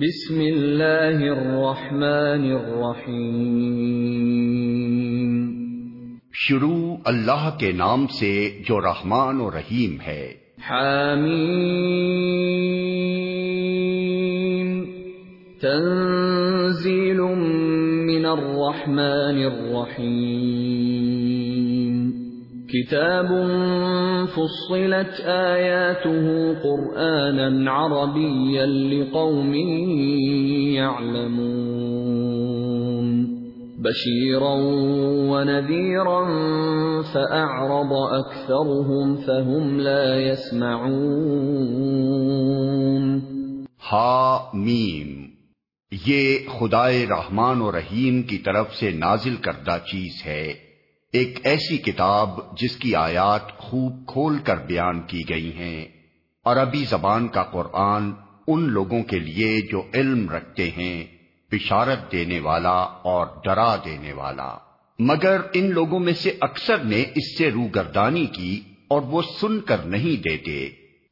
بسم اللہ الرحمن الرحیم۔ شروع اللہ کے نام سے جو رحمان و رحیم ہے۔ حامیم۔ تنزیل من الرحمن الرحیم۔ کتاب فصلت آياته قرآنا عربيا لقوم يعلمون بشيرا ونذيرا فأعرض أكثرهم فهم لا يسمعون ہا میم یہ خدائے رحمان و رحیم کی طرف سے نازل کردہ چیز ہے۔ ایک ایسی کتاب جس کی آیات خوب کھول کر بیان کی گئی ہیں۔ عربی زبان کا قرآن ان لوگوں کے لیے جو علم رکھتے ہیں، بشارت دینے والا اور ڈرا دینے والا۔ مگر ان لوگوں میں سے اکثر نے اس سے روگردانی کی اور وہ سن کر نہیں دیتے۔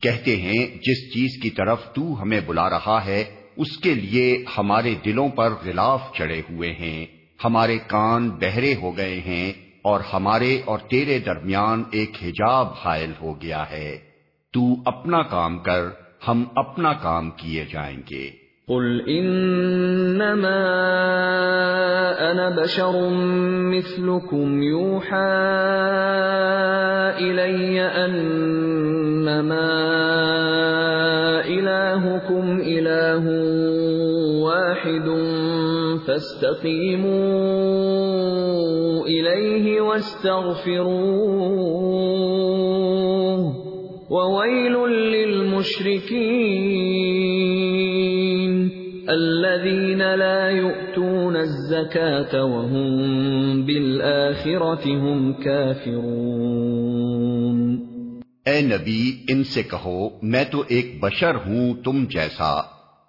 کہتے ہیں، جس چیز کی طرف تو ہمیں بلا رہا ہے، اس کے لیے ہمارے دلوں پر غلاف چڑھے ہوئے ہیں۔ ہمارے کان بہرے ہو گئے ہیں اور ہمارے اور تیرے درمیان ایک حجاب حائل ہو گیا ہے۔ تو اپنا کام کر، ہم اپنا کام کیے جائیں گے۔ قل انما انا بشر مثلكم يوحى الي انما الهكم اله واحد فاستقيموا اليه واستغفروه وويل للمشركين الذين لا يؤتون الزكاة وهم بالآخرة هم كافرون اے نبی، ان سے کہو، میں تو ایک بشر ہوں، تم جیسا۔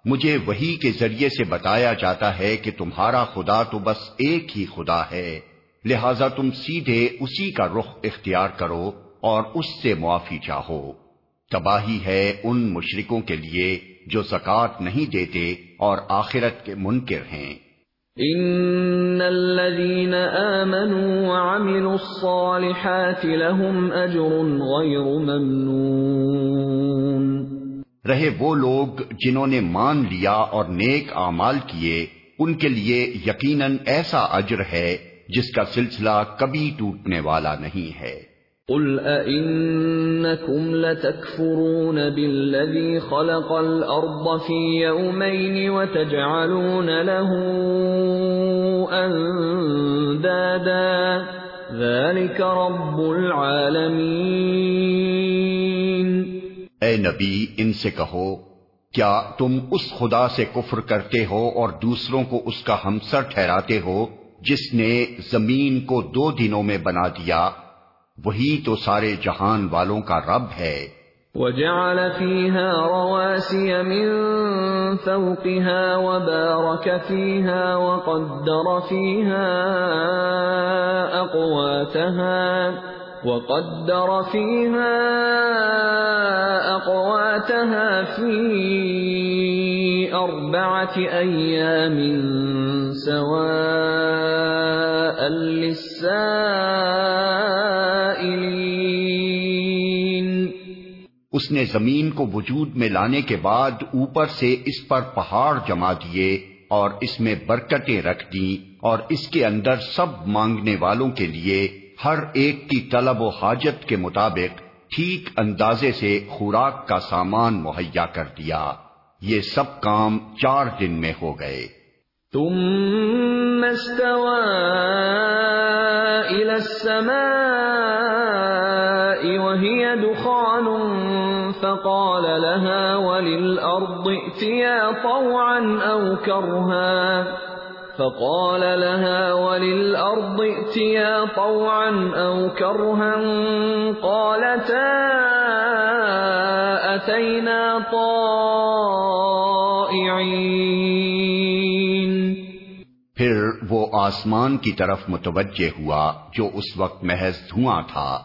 مجھے وہی کے ذریعے سے بتایا جاتا ہے کہ تمہارا خدا تو بس ایک ہی خدا ہے۔ لہذا تم سیدھے اسی کا رخ اختیار کرو اور اس سے معافی چاہو۔ تباہی ہے ان مشرکوں کے لیے جو زکات نہیں دیتے اور آخرت کے منکر ہیں۔ ان الذين امنوا وعملوا الصالحات لهم اجر غير ممنون رہے وہ لوگ جنہوں نے مان لیا اور نیک اعمال کیے، ان کے لیے یقیناً ایسا اجر ہے جس کا سلسلہ کبھی ٹوٹنے والا نہیں ہے۔ قل أئنكم لتكفرون بالذي خلق الأرض في يومين وتجعلون له أندادا ذلك رب العالمين۔ اے نبی، ان سے کہو، کیا تم اس خدا سے کفر کرتے ہو اور دوسروں کو اس کا ہمسر ٹھہراتے ہو جس نے زمین کو دو دنوں میں بنا دیا وہی تو سارے جہان والوں کا رب ہے۔ وجعل فيها رواسي من فوقها وبارك فيها وقدر فيها أقواتها وقدر فيها أقواتها في أربعة أيام سواء للسائلين اس نے زمین کو وجود میں لانے کے بعد اوپر سے اس پر پہاڑ جما دیے اور اس میں برکتیں رکھ دیں اور اس کے اندر سب مانگنے والوں کے لیے ہر ایک کی طلب و حاجت کے مطابق ٹھیک اندازے سے خوراک کا سامان مہیا کر دیا۔ یہ سب کام چار دن میں ہو گئے۔ ثم استوى إلى السماء وهي دخان فقال لها وللأرض ائتيا طوعا أو كرها فقال لها وللأرض ائتيا طوعا أو كرها قالتا أتينا طائعين آسمان کی طرف متوجہ ہوا جو اس وقت محض دھواں تھا۔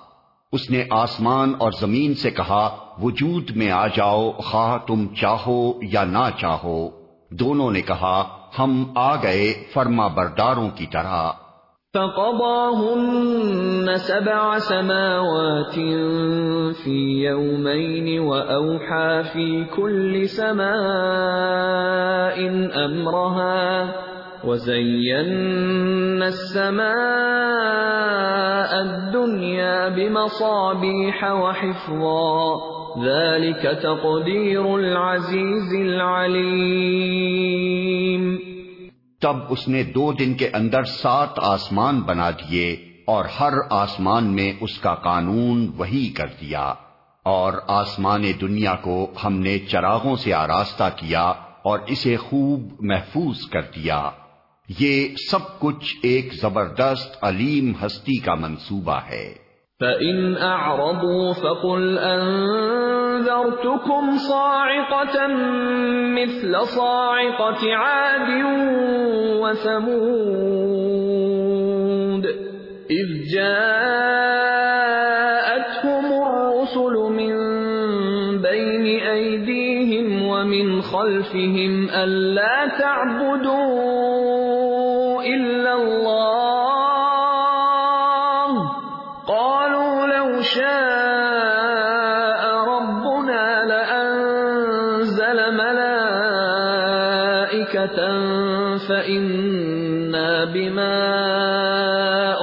اس نے آسمان اور زمین سے کہا، وجود میں آ جاؤ، خواہ تم چاہو یا نہ چاہو۔ دونوں نے کہا، ہم آ گئے فرما برداروں کی طرح۔ فقضاهن سبع سماوات في يومين وأوحى في كل سماء أمرها۔ وزينا السماء الدنيا بمصابيح وحفظا ذلك تقدير العزيز العليم تب اس نے دو دن کے اندر سات آسمان بنا دیے اور ہر آسمان میں اس کا قانون وہی کر دیا اور آسمان دنیا کو ہم نے چراغوں سے آراستہ کیا اور اسے خوب محفوظ کر دیا۔ یہ سب کچھ ایک زبردست علیم ہستی کا منصوبہ ہے۔ فَإِنْ أَعْرَضُوا فَقُلْ أَنذَرْتُكُمْ صَاعِقَةً مِثْلَ صَاعِقَةِ عَادٍ وَثَمُودَ إِذْ جَاءَتْهُمُ الرُّسُلُ مِنْ بَيْنِ أَيْدِيهِمْ وَمِنْ خَلْفِهِمْ أَلَّا تَعْبُدُوا إِلَّا اللَّهَ قَالُوا لَوْ شَاءَ رَبُّنَا لَأَنزَلَ مَلَائِكَةً فَإِنَّا بِمَا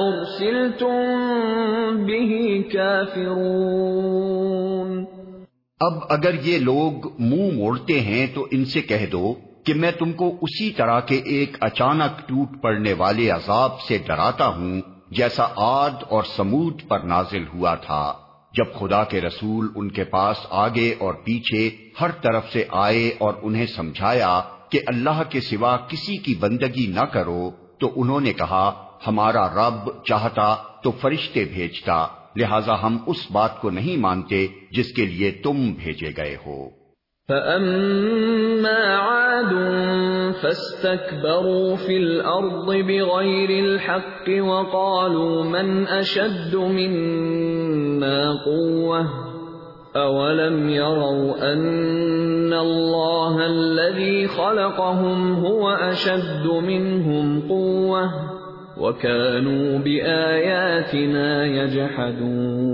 أُرْسِلْتُمْ بِهِ كَافِرُونَ اب اگر یہ لوگ منہ مو موڑتے ہیں تو ان سے کہہ دو کہ میں تم کو اسی طرح کے ایک اچانک ٹوٹ پڑنے والے عذاب سے ڈراتا ہوں جیسا آد اور سمود پر نازل ہوا تھا۔ جب خدا کے رسول ان کے پاس آگے اور پیچھے ہر طرف سے آئے اور انہیں سمجھایا کہ اللہ کے سوا کسی کی بندگی نہ کرو، تو انہوں نے کہا، ہمارا رب چاہتا تو فرشتے بھیجتا، لہذا ہم اس بات کو نہیں مانتے جس کے لیے تم بھیجے گئے ہو۔ فَأَمَّا عَادٌ فَاسْتَكْبَرُوا فِي الْأَرْضِ بِغَيْرِ الْحَقِّ وَقَالُوا مَنْ أَشَدُّ مِنَّا قُوَّةً أَوَلَمْ يَرَوْا أَنَّ اللَّهَ الَّذِي خَلَقَهُمْ هُوَ أَشَدُّ مِنْهُمْ قُوَّةً وَكَانُوا بِآيَاتِنَا يَجْحَدُونَ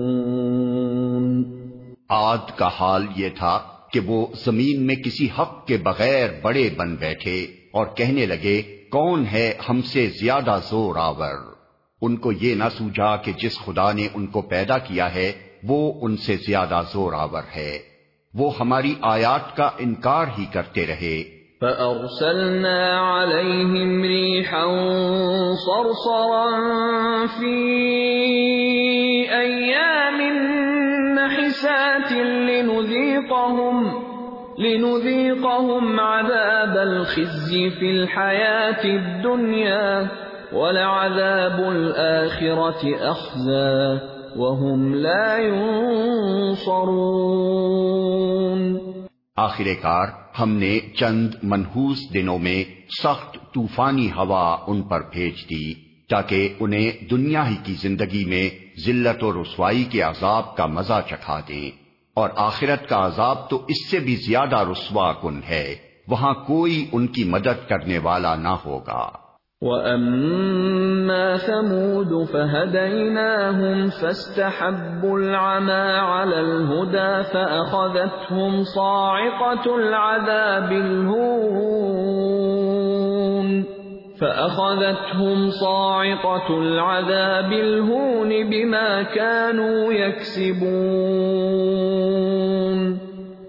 آد کا حال یہ تھا کہ وہ زمین میں کسی حق کے بغیر بڑے بن بیٹھے اور کہنے لگے، کون ہے ہم سے زیادہ زور آور؟ ان کو یہ نہ سوجا کہ جس خدا نے ان کو پیدا کیا ہے، وہ ان سے زیادہ زور آور ہے۔ وہ ہماری آیات کا انکار ہی کرتے رہے۔ فَأَرْسَلْنَا عَلَيْهِمْ رِيحًا صَرْصَرًا فِي أَيَّامٍ نَحِسَاتٍ لِنُذِيقَهُمْ لِنُذِيقَهُمْ عَذَابَ الْخِزْيِ فِي الْحَيَاةِ الدُّنْيَا وَلَعَذَابُ الْآخِرَةِ أَخْزَى وَهُمْ لَا يُنصَرُونَ آخر کار، ہم نے چند منحوس دنوں میں سخت طوفانی ہوا ان پر بھیج دی تاکہ انہیں دنیا ہی کی زندگی میں ذلت و رسوائی کے عذاب کا مزہ چکھا دیں۔ اور آخرت کا عذاب تو اس سے بھی زیادہ رسوا کن ہے، وہاں کوئی ان کی مدد کرنے والا نہ ہوگا۔ وَأَمَّا ثَمُودُ فَهَدَيْنَاهُمْ فَاسْتَحَبُّوا الْعَمَى عَلَى الْهُدَى فَأَخَذَتْهُمْ صَاعِقَةُ الْعَذَابِ الْهُونِ، فَأَخَذَتْهُمْ صَاعِقَةُ الْعَذَابِ الْهُونِ بِمَا كَانُوا يَكْسِبُونَ۔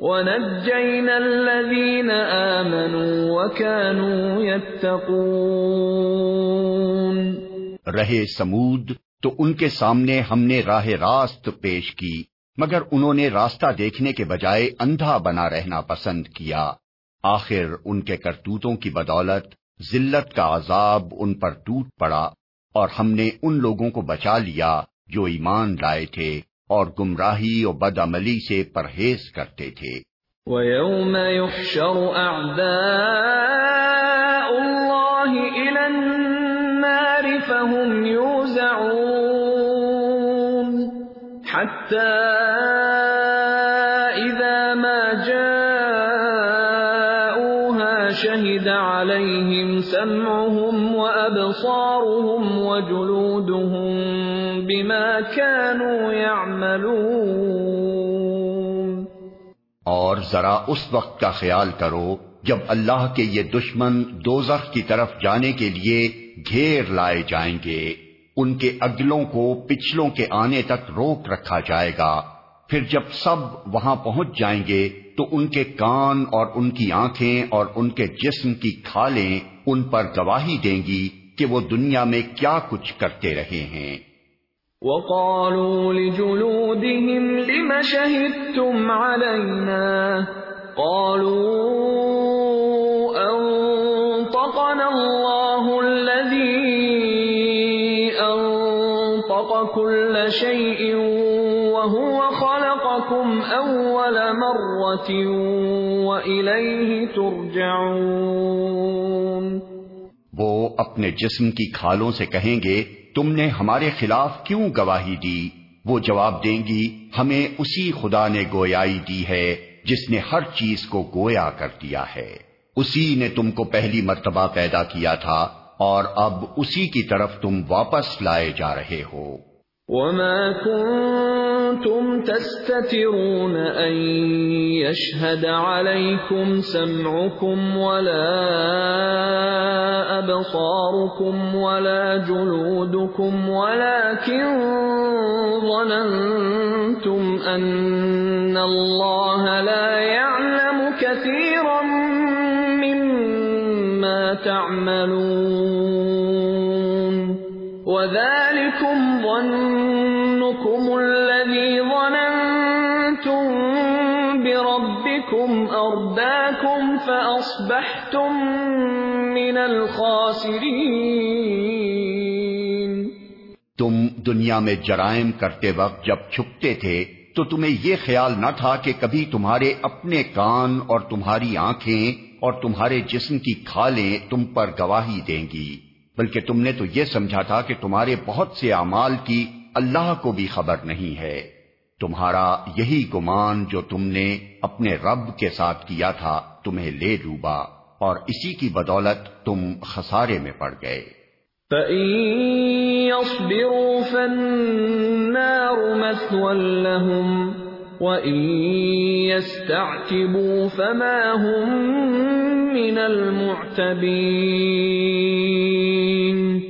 ونجينا الذين آمنوا وكانوا يتقون رہے سمود، تو ان کے سامنے ہم نے راہ راست پیش کی، مگر انہوں نے راستہ دیکھنے کے بجائے اندھا بنا رہنا پسند کیا۔ آخر ان کے کرتوتوں کی بدولت، ذلت کا عذاب ان پر ٹوٹ پڑا، اور ہم نے ان لوگوں کو بچا لیا جو ایمان لائے تھے۔ اور گمراہی اور بد عملی سے پرہیز کرتے تھے۔ وَيَوْمَ يُحْشَرُ أَعْدَاءُ اللَّهِ إِلَى النَّارِ فَهُمْ يُوزَعُونَ حَتَّى إِذَا مَا جَاءُوهَا شَهِدَ عَلَيْهِمْ سَمْعُهُمْ وَأَبْصَارُهُمْ وَجُلُودُهُمْ كانوا يعملون۔ اور ذرا اس وقت کا خیال کرو جب اللہ کے یہ دشمن دوزخ کی طرف جانے کے لیے گھیر لائے جائیں گے۔ ان کے اگلوں کو پچھلوں کے آنے تک روک رکھا جائے گا۔ پھر جب سب وہاں پہنچ جائیں گے تو ان کے کان اور ان کی آنکھیں اور ان کے جسم کی کھالیں ان پر گواہی دیں گی کہ وہ دنیا میں کیا کچھ کرتے رہے ہیں۔ وقالوا لجلودهم لم شهدتم علينا؟ قالوا أنطقنا الله الذي أنطق كل شيء وهو خلقكم أول مرة وإليه ترجعون. وہ اپنے جسم کی کھالوں سے کہیں گے تم نے ہمارے خلاف کیوں گواہی دی؟ وہ جواب دیں گی، ہمیں اسی خدا نے گویائی دی ہے، جس نے ہر چیز کو گویا کر دیا ہے۔ اسی نے تم کو پہلی مرتبہ پیدا کیا تھا، اور اب اسی کی طرف تم واپس لائے جا رہے ہو۔ وما كنتم تستترون أن يشهد عليكم سمعكم ولا أبصاركم ولا جلودكم ولكن ظننتم أن الله لا يعلم كثيرا مما تعملون وذلكم ظنكم ظننتم بربكم أرداكم فأصبحتم من الخاسرين تم دنیا میں جرائم کرتے وقت جب چھپتے تھے تو تمہیں یہ خیال نہ تھا کہ کبھی تمہارے اپنے کان اور تمہاری آنکھیں اور تمہارے جسم کی کھالیں تم پر گواہی دیں گی، بلکہ تم نے تو یہ سمجھا تھا کہ تمہارے بہت سے اعمال کی اللہ کو بھی خبر نہیں ہے۔ تمہارا یہی گمان جو تم نے اپنے رب کے ساتھ کیا تھا تمہیں لے ڈوبا اور اسی کی بدولت تم خسارے میں پڑ گئے۔ فَمَا هُمْ مِنَ الْمُعْتَبِينَ۔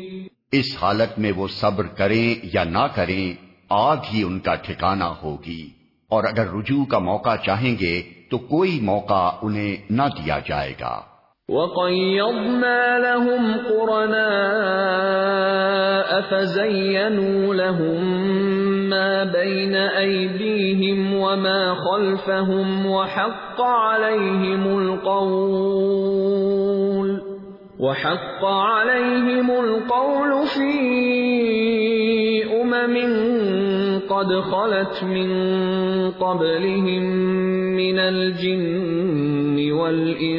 اس حالت میں وہ صبر کریں یا نہ کریں آگ ہی ان کا ٹھکانہ ہوگی۔ اور اگر رجوع کا موقع چاہیں گے، تو کوئی موقع انہیں نہ دیا جائے گا۔ وَقَيَّضْنَا لَهُمْ قُرَنَاءَ فَزَيَّنُوا لَهُمْ مَا بَيْنَ أَيْدِيهِمْ وَمَا خَلْفَهُمْ وَحَقَّ عَلَيْهِمُ الْقَوْلُ وَحَقَّ عَلَيْهِمُ الْقَوْلُ فِي أُمَمٍ قَدْ خَلَتْ مِن قَبْلِهِم مِّنَ الْجِنِّ وَالْإِنسِ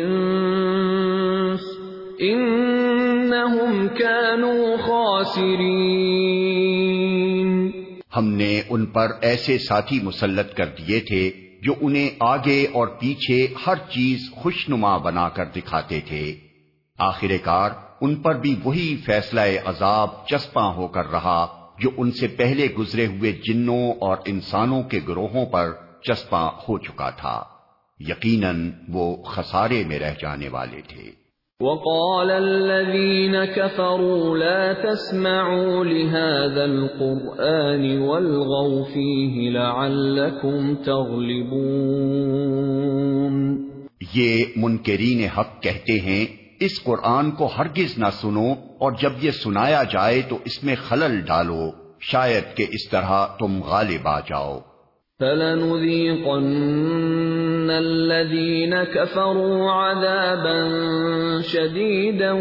إِنَّهُمْ كَانُوا خَاسِرِينَ۔ ہم نے ان پر ایسے ساتھی مسلط کر دیے تھے جو انہیں آگے اور پیچھے ہر چیز خوشنما بنا کر دکھاتے تھے۔ آخر کار ان پر بھی وہی فیصلہ عذاب چسپاں ہو کر رہا۔ جو ان سے پہلے گزرے ہوئے جنوں اور انسانوں کے گروہوں پر چسپاں ہو چکا تھا۔ یقیناً وہ خسارے میں رہ جانے والے تھے۔ وقال الذين كفروا لا تسمعوا لهذا القرآن والغوا فيه لعلكم تغلبون۔ یہ منکرین حق کہتے ہیں اس قرآن کو ہرگز نہ سنو اور جب یہ سنایا جائے تو اس میں خلل ڈالو شاید کہ اس طرح تم غالب آ جاؤ۔ فَلَنُذِيقَنَّ الَّذِينَ كَفَرُوا عَذَابًا شَدِيدًا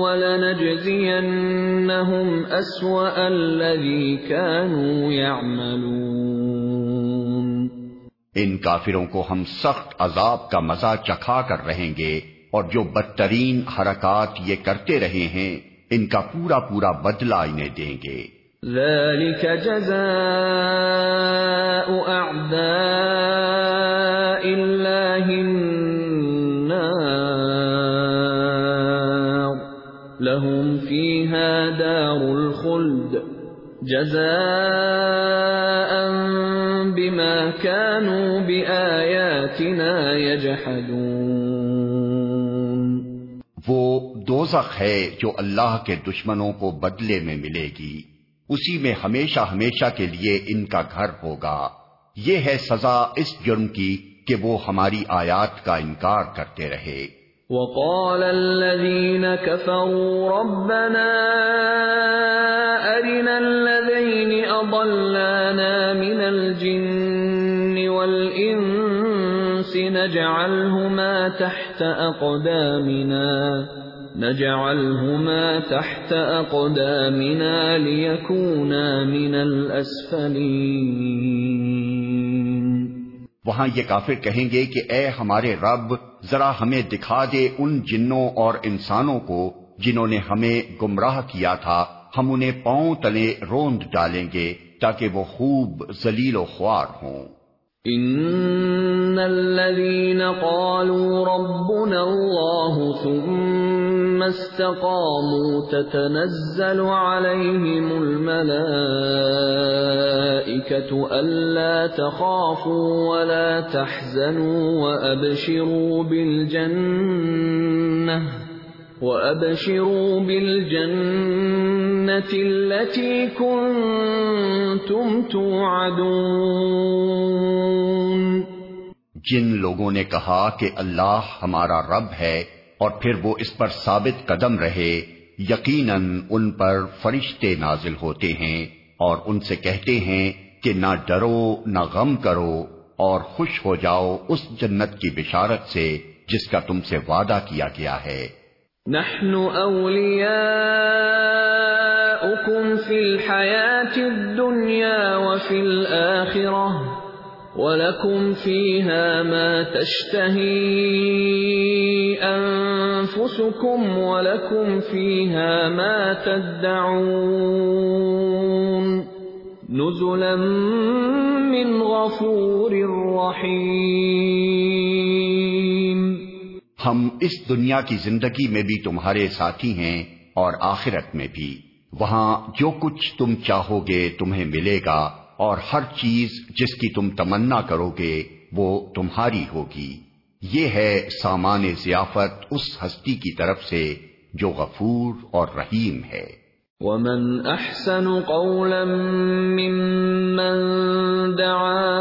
وَلَنَجْزِيَنَّهُمْ أَسْوَأَ الَّذِي كَانُوا يَعْمَلُونَ۔ ان کافروں کو ہم سخت عذاب کا مزہ چکھا کر رہیں گے۔ اور جو بدترین حرکات یہ کرتے رہے ہیں، ان کا پورا پورا بدلہ انہیں دیں گے۔ ذلك جزاء اعداء الله النار. لهم فيها دار الخلد. جزاء بما كانوا بآياتنا يجحدون. دوزخ ہے جو اللہ کے دشمنوں کو بدلے میں ملے گی۔ اسی میں ہمیشہ ہمیشہ کے لیے ان کا گھر ہوگا۔ یہ ہے سزا اس جرم کی کہ وہ ہماری آیات کا انکار کرتے رہے۔ وقال الذين كفروا ربنا أرنا الذين أضلانا من الجن والإنس نجعلهما تحت أقدامنا۔ نجعلهما تحت أقدامنا ليكونا من الأسفلين۔ وہاں یہ کافر کہیں گے کہ اے ہمارے رب ذرا ہمیں دکھا دے ان جنوں اور انسانوں کو جنہوں نے ہمیں گمراہ کیا تھا۔ ہم انہیں پاؤں تلے روند ڈالیں گے تاکہ وہ خوب ذلیل و خوار ہوں۔ ان الذين قالوا ربنا الله ثم استقاموا تتنزل عليهم الملائكه الا تخافوا ولا تحزنوا وابشروا بالجنه وَأَبْشِرُوا بِالْجَنَّةِ الَّتِي كُنْتُمْ تُوعَدُونَ جن لوگوں نے کہا کہ اللہ ہمارا رب ہے اور پھر وہ اس پر ثابت قدم رہے، یقیناً ان پر فرشتے نازل ہوتے ہیں اور ان سے کہتے ہیں کہ نہ ڈرو، نہ غم کرو اور خوش ہو جاؤ اس جنت کی بشارت سے جس کا تم سے وعدہ کیا گیا ہے۔ نحن أولياؤكم في الحياة الدنيا وفي الآخرة ولكم فيها ما تشتهي أنفسكم ولكم فيها ما تدعون نزلا من غفور رحيم ہم اس دنیا کی زندگی میں بھی تمہارے ساتھی ہیں اور آخرت میں بھی۔ وہاں جو کچھ تم چاہو گے تمہیں ملے گا۔ اور ہر چیز جس کی تم تمنا کرو گے، وہ تمہاری ہوگی۔ یہ ہے سامان ضیافت اس ہستی کی طرف سے جو غفور اور رحیم ہے۔ ومن احسن قولا ممن دعا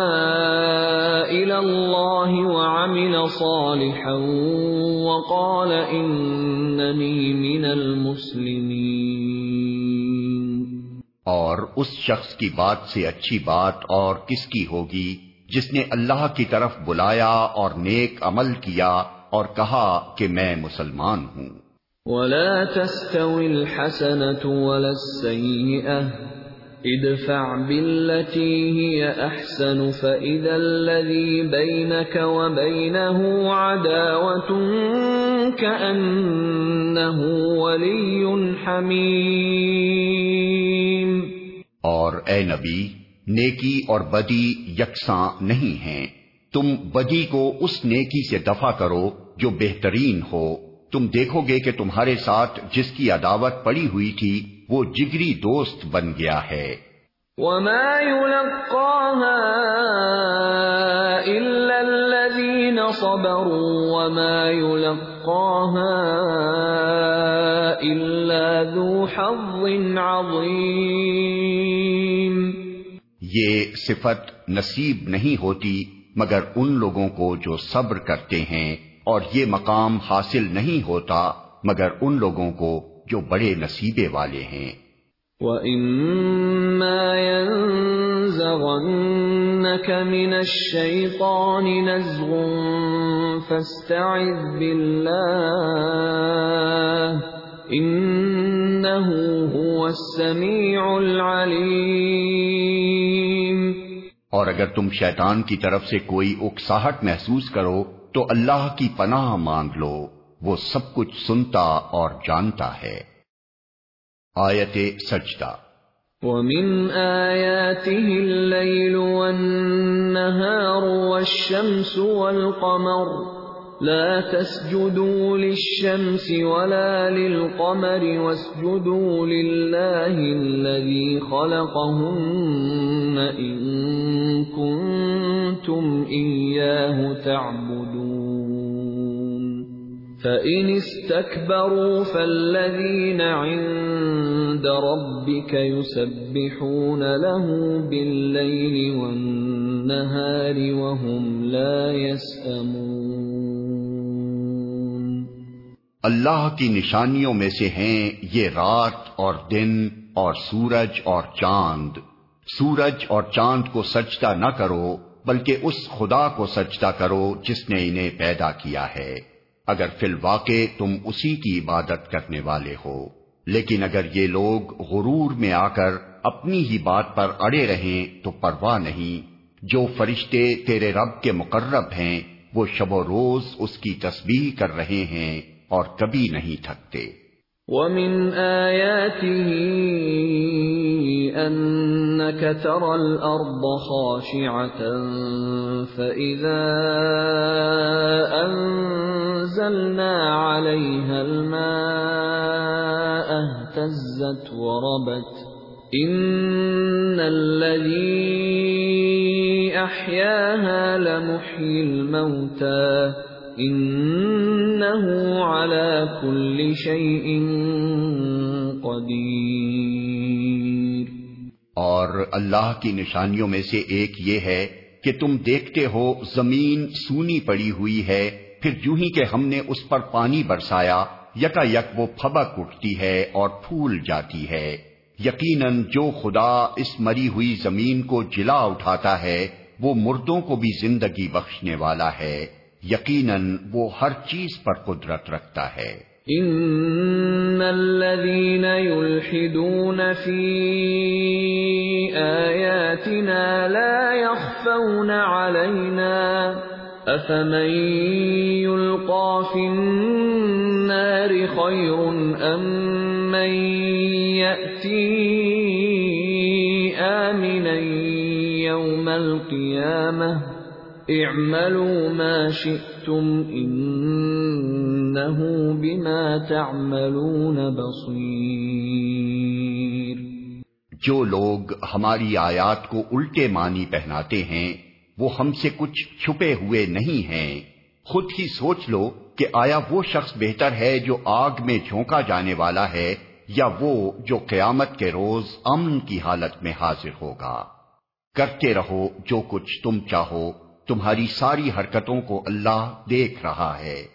الى الله وعمل صالحا وقال انني من المسلمين اور اس شخص کی بات سے اچھی بات اور کس کی ہوگی جس نے اللہ کی طرف بلایا اور نیک عمل کیا اور کہا کہ میں مسلمان ہوں۔ ولا تستوي الحسنة ولا السيئة، ادفع بالتي هي أحسن، فإذا الذي بينك وبينه عداوة كأنه ولي حميم اور اے نبی، نیکی اور بدی یکساں نہیں ہیں۔ تم بدی کو اس نیکی سے دفع کرو جو بہترین ہو۔ تم دیکھو گے کہ تمہارے ساتھ جس کی عداوت پڑی ہوئی تھی، وہ جگری دوست بن گیا ہے۔ وما يلقاها إلا الذين صبروا وما يلقاها إلا ذو حظ عظيم یہ صفت نصیب نہیں ہوتی مگر ان لوگوں کو جو صبر کرتے ہیں اور یہ مقام حاصل نہیں ہوتا مگر ان لوگوں کو جو بڑے نصیبے والے ہیں۔ وَإِمَّا يَنزَغَنَّكَ مِنَ الشَّيْطَانِ نَزْغٌ فَاسْتَعِذْ بِاللَّهِ إِنَّهُ هُوَ السَّمِيعُ الْعَلِيمُ اور اگر تم شیطان کی طرف سے کوئی اکساہٹ محسوس کرو، تو اللہ کی پناہ مانگ لو، وہ سب کچھ سنتا اور جانتا ہے۔ آیت سجدہ۔ ومن آياته الليل والنهار والشمس والقمر لا تسجدوا للشمس ولا للقمر واسجدوا لله الذي خلقهن إن كنتم إياه تعبدون۔ فَإِنِ اسْتَكْبَرُوا فَالَّذِينَ عِندَ رَبِّكَ يُسَبِّحُونَ لَهُ بِاللَّيْلِ وَالنَّهَارِ وَهُمْ لَا يَسْأَمُونَ اللہ کی نشانیوں میں سے ہیں یہ رات اور دن اور سورج اور چاند۔ سورج اور چاند کو سجدہ نہ کرو، بلکہ اس خدا کو سجدہ کرو جس نے انہیں پیدا کیا ہے۔ اگر فی الواقع تم اسی کی عبادت کرنے والے ہو۔ لیکن اگر یہ لوگ غرور میں آ کر اپنی ہی بات پر اڑے رہیں تو پرواہ نہیں۔ جو فرشتے تیرے رب کے مقرب ہیں، وہ شب و روز اس کی تسبیح کر رہے ہیں اور کبھی نہیں تھکتے۔ وَمِنْ آيَاتِهِ أَنَّكَ تَرَى الْأَرْضَ خَاشِعَةً فَإِذَا أَنزَلْنَا عَلَيْهَا الْمَاءَ اهْتَزَّتْ وَرَبَتْ إِنَّ الَّذِي أَحْيَاهَا لَمُحْيِي الْمَوْتَى إِنَّهُ عَلَى كُلِّ شَيْءٍ قَدِيرٌ اور اللہ کی نشانیوں میں سے ایک یہ ہے کہ تم دیکھتے ہو زمین سونی پڑی ہوئی ہے، پھر جو ہی کہ ہم نے اس پر پانی برسایا، یکا یک وہ پھبک اٹھتی ہے اور پھول جاتی ہے۔ یقیناً جو خدا اس مری ہوئی زمین کو جلا اٹھاتا ہے، وہ مردوں کو بھی زندگی بخشنے والا ہے۔ یقیناً وہ ہر چیز پر قدرت رکھتا ہے۔ ان الذين يلحدون في آياتنا لا يخفون علينا افمن يلقى في النار خير ام من ياتي امنا يوم القيامه اعملوا ما شئتم ان انه بما تعملون بصير۔ جو لوگ ہماری آیات کو الٹے معنی پہناتے ہیں، وہ ہم سے کچھ چھپے ہوئے نہیں ہیں۔ خود ہی سوچ لو کہ آیا وہ شخص بہتر ہے جو آگ میں جھونکا جانے والا ہے، یا وہ جو قیامت کے روز امن کی حالت میں حاضر ہوگا۔ کرتے رہو جو کچھ تم چاہو، تمہاری ساری حرکتوں کو اللہ دیکھ رہا ہے۔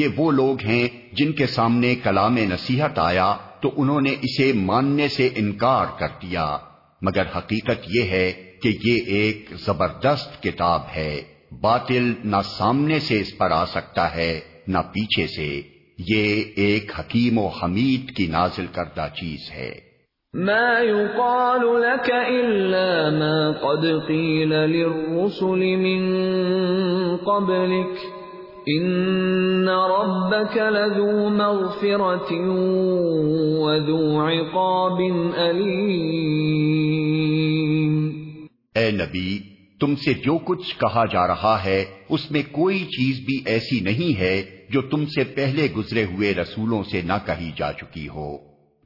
یہ وہ لوگ ہیں جن کے سامنے کلام نصیحت آیا تو انہوں نے اسے ماننے سے انکار کر دیا۔ مگر حقیقت یہ ہے کہ یہ ایک زبردست کتاب ہے۔ باطل نہ سامنے سے اس پر آ سکتا ہے، نہ پیچھے سے۔ یہ ایک حکیم و حمید کی نازل کردہ چیز ہے۔ ما يقال لك إلا ما قد قيل للرسل من قبلك إن ربك لذو مغفرة وذو عقاب أليم اے نبی، تم سے جو کچھ کہا جا رہا ہے، اس میں کوئی چیز بھی ایسی نہیں ہے جو تم سے پہلے گزرے ہوئے رسولوں سے نہ کہی جا چکی ہو۔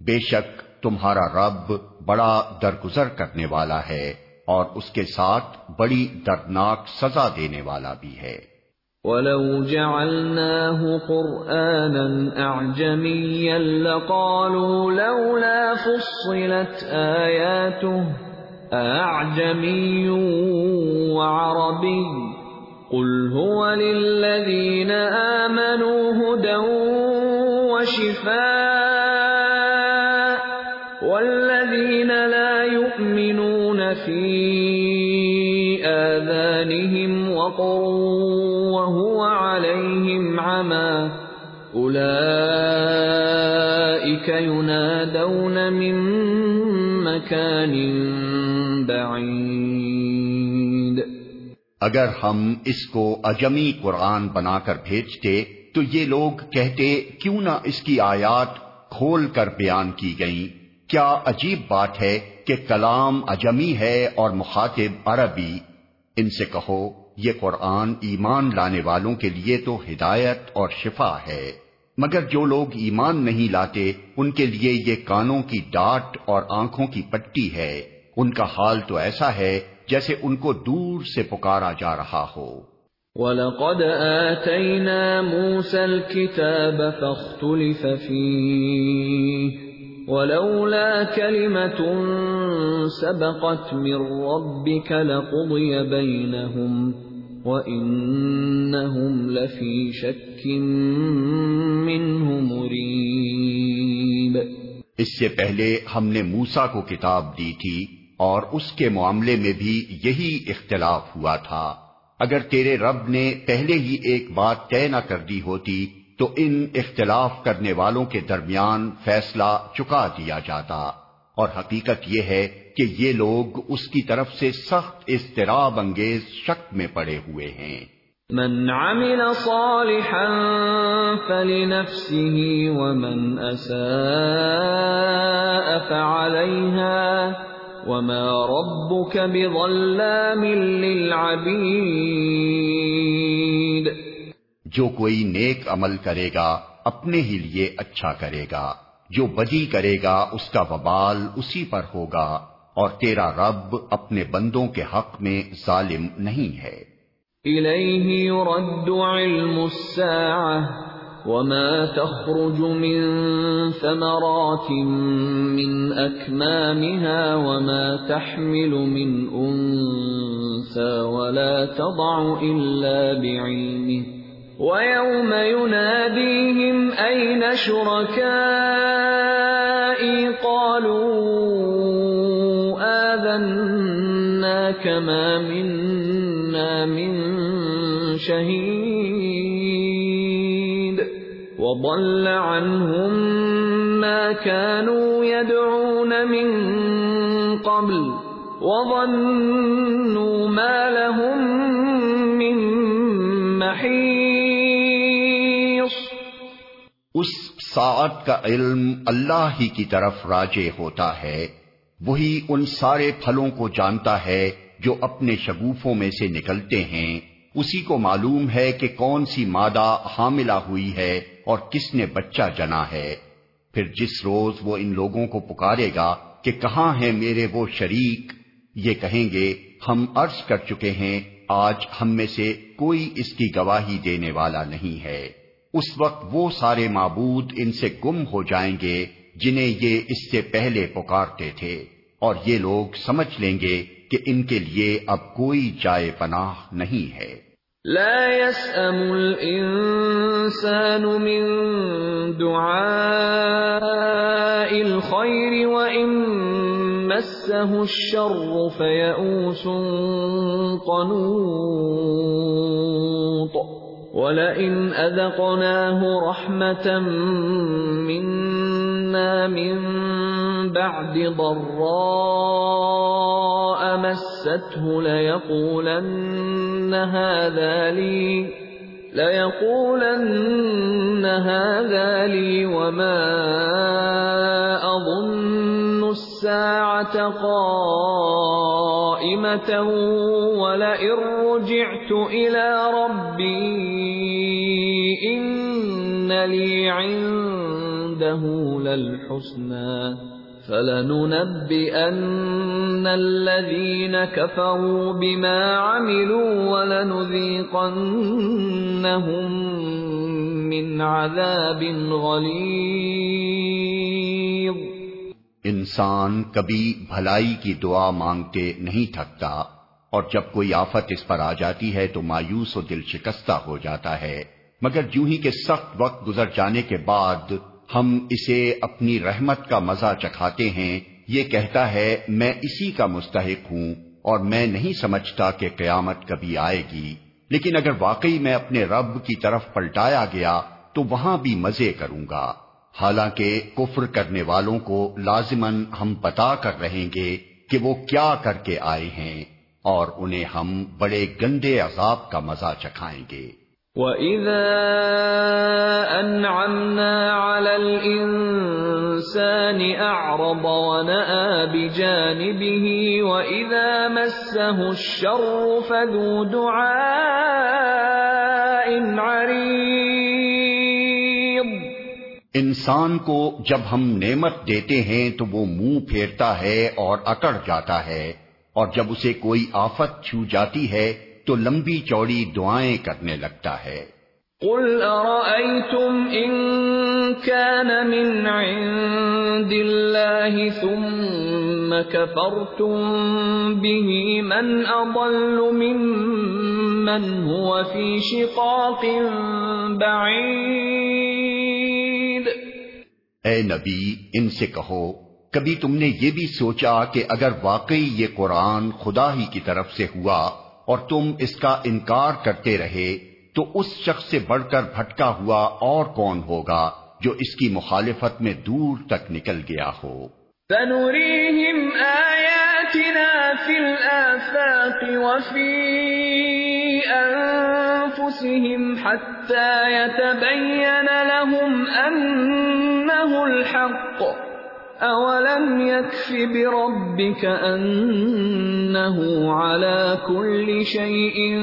بے شک، تمہارا رب بڑا درگزر کرنے والا ہے اور اس کے ساتھ بڑی دردناک سزا دینے والا بھی ہے۔ وَلَوْ جَعَلْنَاهُ قُرْآنًا أَعْجَمِيًّا لَقَالُوا لَوْلَا فُصِّلَتْ آيَاتُهُ أَعْجَمِيٌّ وَعَرَبِيٌّ قُلْ هُوَ لِلَّذِينَ آمَنُوا هُدًى وَشِفَاءٌ والذين لا يؤمنون في آذانهم وقر وهو عليهم عمى أولئك ينادون من مكان بعيد اگر ہم اس کو اجمی قرآن بنا کر بھیجتے، تو یہ لوگ کہتے، کیوں نہ اس کی آیات کھول کر بیان کی گئیں؟ کیا عجیب بات ہے کہ کلام اجمی ہے اور مخاطب عربی؟ ان سے کہو۔ یہ قرآن ایمان لانے والوں کے لیے تو ہدایت اور شفا ہے۔ مگر جو لوگ ایمان نہیں لاتے، ان کے لیے یہ کانوں کی ڈاٹ اور آنکھوں کی پٹی ہے۔ ان کا حال تو ایسا ہے جیسے ان کو دور سے پکارا جا رہا ہو۔ وَلَقَدْ آتَيْنَا مُوسَى الْكِتَابَ فَاخْتُلِفَ فِيهِ۔ ولولا كلمة سبقت من ربك لقضي بينهم وإنهم لفي شك منه مريب۔ اس سے پہلے ہم نے موسا کو کتاب دی تھی اور اس کے معاملے میں بھی یہی اختلاف ہوا تھا۔ اگر تیرے رب نے پہلے ہی ایک بات طے نہ کر دی ہوتی تو ان اختلاف کرنے والوں کے درمیان فیصلہ چکا دیا جاتا۔ اور حقیقت یہ ہے کہ یہ لوگ اس کی طرف سے سخت اضطراب انگیز شک میں پڑے ہوئے ہیں۔ من عمل صالحا فلنفسه ومن اساء فعليها وما ربك بظلام للعبید جو کوئی نیک عمل کرے گا، اپنے ہی لیے اچھا کرے گا۔ جو بدی کرے گا، اس کا وبال اسی پر ہوگا۔ اور تیرا رب اپنے بندوں کے حق میں ظالم نہیں ہے۔ الیہ يرد علم الساعة وما تخرج من ثمرات من اكمامها وما تحمل من انثى ولا تضع الا بعلمه وَيَوْمَ يُنَادِيهِمْ أَيْنَ شُرَكَائِي قَالُوا آذَنَّاكَ مَا مِنَّا مِن شَهِيدٍ وَضَلَّ عَنْهُمْ مَا كَانُوا يَدْعُونَ مِن قَبْلُ وَظَنُّوا مَا لَهُم مِّن مَّحِيصٍ اس ساعت کا علم اللہ ہی کی طرف راجے ہوتا ہے، وہی ان سارے پھلوں کو جانتا ہے جو اپنے شگوفوں میں سے نکلتے ہیں۔ اسی کو معلوم ہے کہ کون سی مادہ حاملہ ہوئی ہے اور کس نے بچہ جنا ہے۔ پھر جس روز وہ ان لوگوں کو پکارے گا کہ کہاں ہیں میرے وہ شریک، یہ کہیں گے، ہم عرض کر چکے ہیں، آج ہم میں سے کوئی اس کی گواہی دینے والا نہیں ہے۔ اس وقت وہ سارے معبود ان سے گم ہو جائیں گے جنہیں یہ اس سے پہلے پکارتے تھے، اور یہ لوگ سمجھ لیں گے کہ ان کے لیے اب کوئی جائے پناہ نہیں ہے۔ لا يسأم الإنسان من دعاء الخير وإن مسه الشر فيئوس قنوط. وَلَئِنْ أَذَقْنَاهُ رَحْمَةً مِنَّا مِن بعد ضراء مسته ليقولن هذا لي، ليقولن هذا لي وما أظن الساعة قائمة ولئن رجعت إلى ربي إن لي عنده للحسنى فلننبئن الذين كفروا بما عملوا ولنذيقنهم من عذاب غليظ انسان کبھی بھلائی کی دعا مانگتے نہیں تھکتا، اور جب کوئی آفت اس پر آ جاتی ہے تو مایوس و دل شکستہ ہو جاتا ہے۔ مگر جو ہی کے سخت وقت گزر جانے کے بعد ہم اسے اپنی رحمت کا مزہ چکھاتے ہیں، یہ کہتا ہے، میں اسی کا مستحق ہوں، اور میں نہیں سمجھتا کہ قیامت کبھی آئے گی۔ لیکن اگر واقعی میں اپنے رب کی طرف پلٹایا گیا، تو وہاں بھی مزے کروں گا۔ حالانکہ کفر کرنے والوں کو لازمن ہم بتا کر رہیں گے کہ وہ کیا کر کے آئے ہیں اور انہیں ہم بڑے گندے عذاب کا مزہ چکھائیں گے۔ وَإِذَا أَنْعَمْنَا عَلَى الْإِنسَانِ أَعْرَضَ وَنَأَى بِجَانِبِهِ وَإِذَا مَسَّهُ الشَّرُّ فَذُو دُعَاءٍ عَرِيضٍ انسان کو جب ہم نعمت دیتے ہیں تو وہ منہ پھیرتا ہے اور اکڑ جاتا ہے، اور جب اسے کوئی آفت چھو جاتی ہے تو لمبی چوڑی دعائیں کرنے لگتا ہے۔ قل ارأيتم ان كان من عند الله ثم كفرتم به من اضل ممن هو في شقاق بعيد اے نبی، ان سے کہو، کبھی تم نے یہ بھی سوچا کہ اگر واقعی یہ قرآن خدا ہی کی طرف سے ہوا اور تم اس کا انکار کرتے رہے، تو اس شخص سے بڑھ کر بھٹکا ہوا اور کون ہوگا جو اس کی مخالفت میں دور تک نکل گیا ہو؟ سنريهم آياتنا في الآفاق وفي أنفسهم حتى يتبين لهم أنه الحق. اولم يكف بربك انه على كل شيء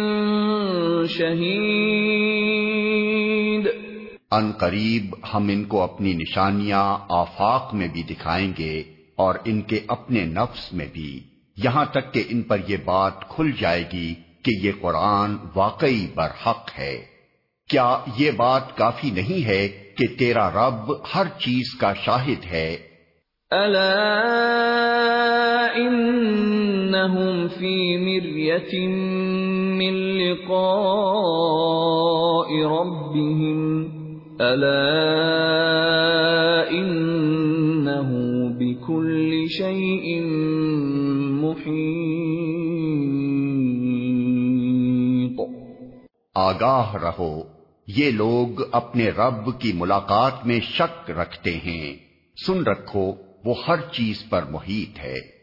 شهيد؟ ان قریب ہم ان کو اپنی نشانیاں آفاق میں بھی دکھائیں گے اور ان کے اپنے نفس میں بھی، یہاں تک کہ ان پر یہ بات کھل جائے گی کہ یہ قرآن واقعی برحق ہے۔ کیا یہ بات کافی نہیں ہے کہ تیرا رب ہر چیز کا شاہد ہے؟ ألا إنهم في مرية من لقاء ربهم ألا إنه بكل شيء آگاہ رہو۔ یہ لوگ اپنے رب کی ملاقات میں شک رکھتے ہیں۔ سن رکھو، وہ ہر چیز پر محیط ہے۔